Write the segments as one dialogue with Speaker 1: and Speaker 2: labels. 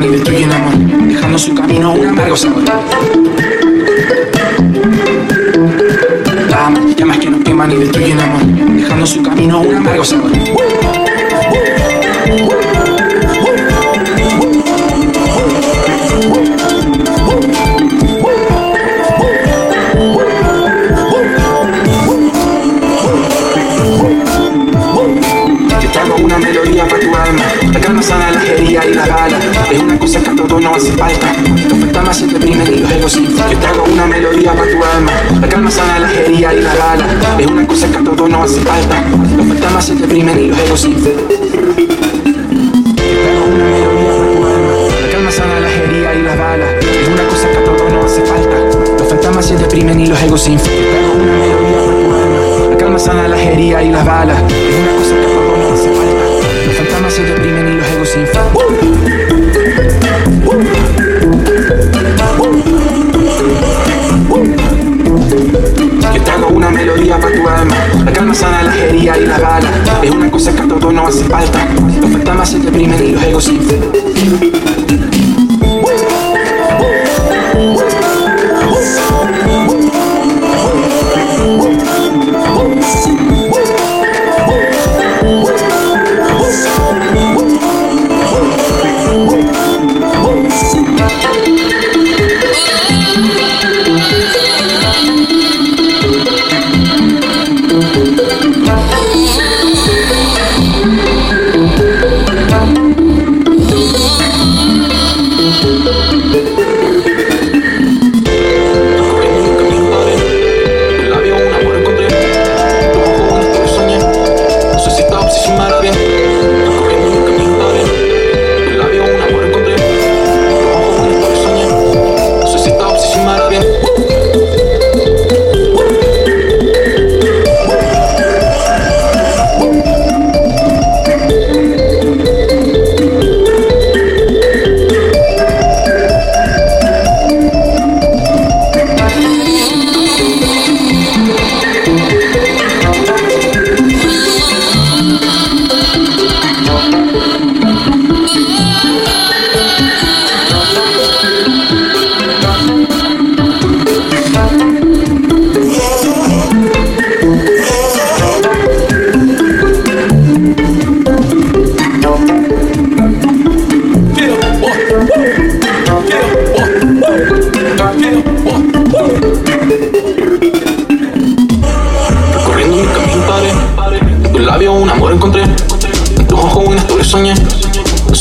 Speaker 1: y amor, dejando su camino un amargo sabor. Llamas, llamas que nos queman y destruyen amor, dejando su camino un amargo sabor. Yo traigo una melodía para tu alma La sana la herida y la bala Es una cosa que a todos no hace falta. Los fantasmas se deprimen y los sin Yo traigo una melodía para tu alma. La calma sana la herida y la bala Es una cosa que a todos no hace falta. Los fantasmas se deprimen y los calma sana la herida y la bala Es una cosa que a todos no hace falta. Los fantasmas se deprimen y los egos sin La calma sana la herida y las balas Es una cosa que y balas Es una cosa que a todos no hace falta. Los fantasmas se deprimen y los egos labio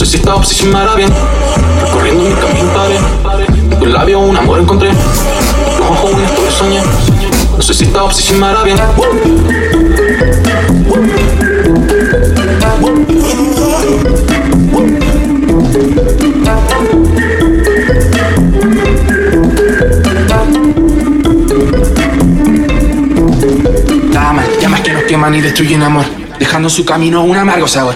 Speaker 1: No sé si esta obsesión me hará bien Recorriendo mi camino paré En tu labio un amor encontré. En tus ojos una historia soñé. No sé si esta obsesión me hará bien. Llamas, llamas que nos queman y destruyen amor Dejando en su camino un amargo sabor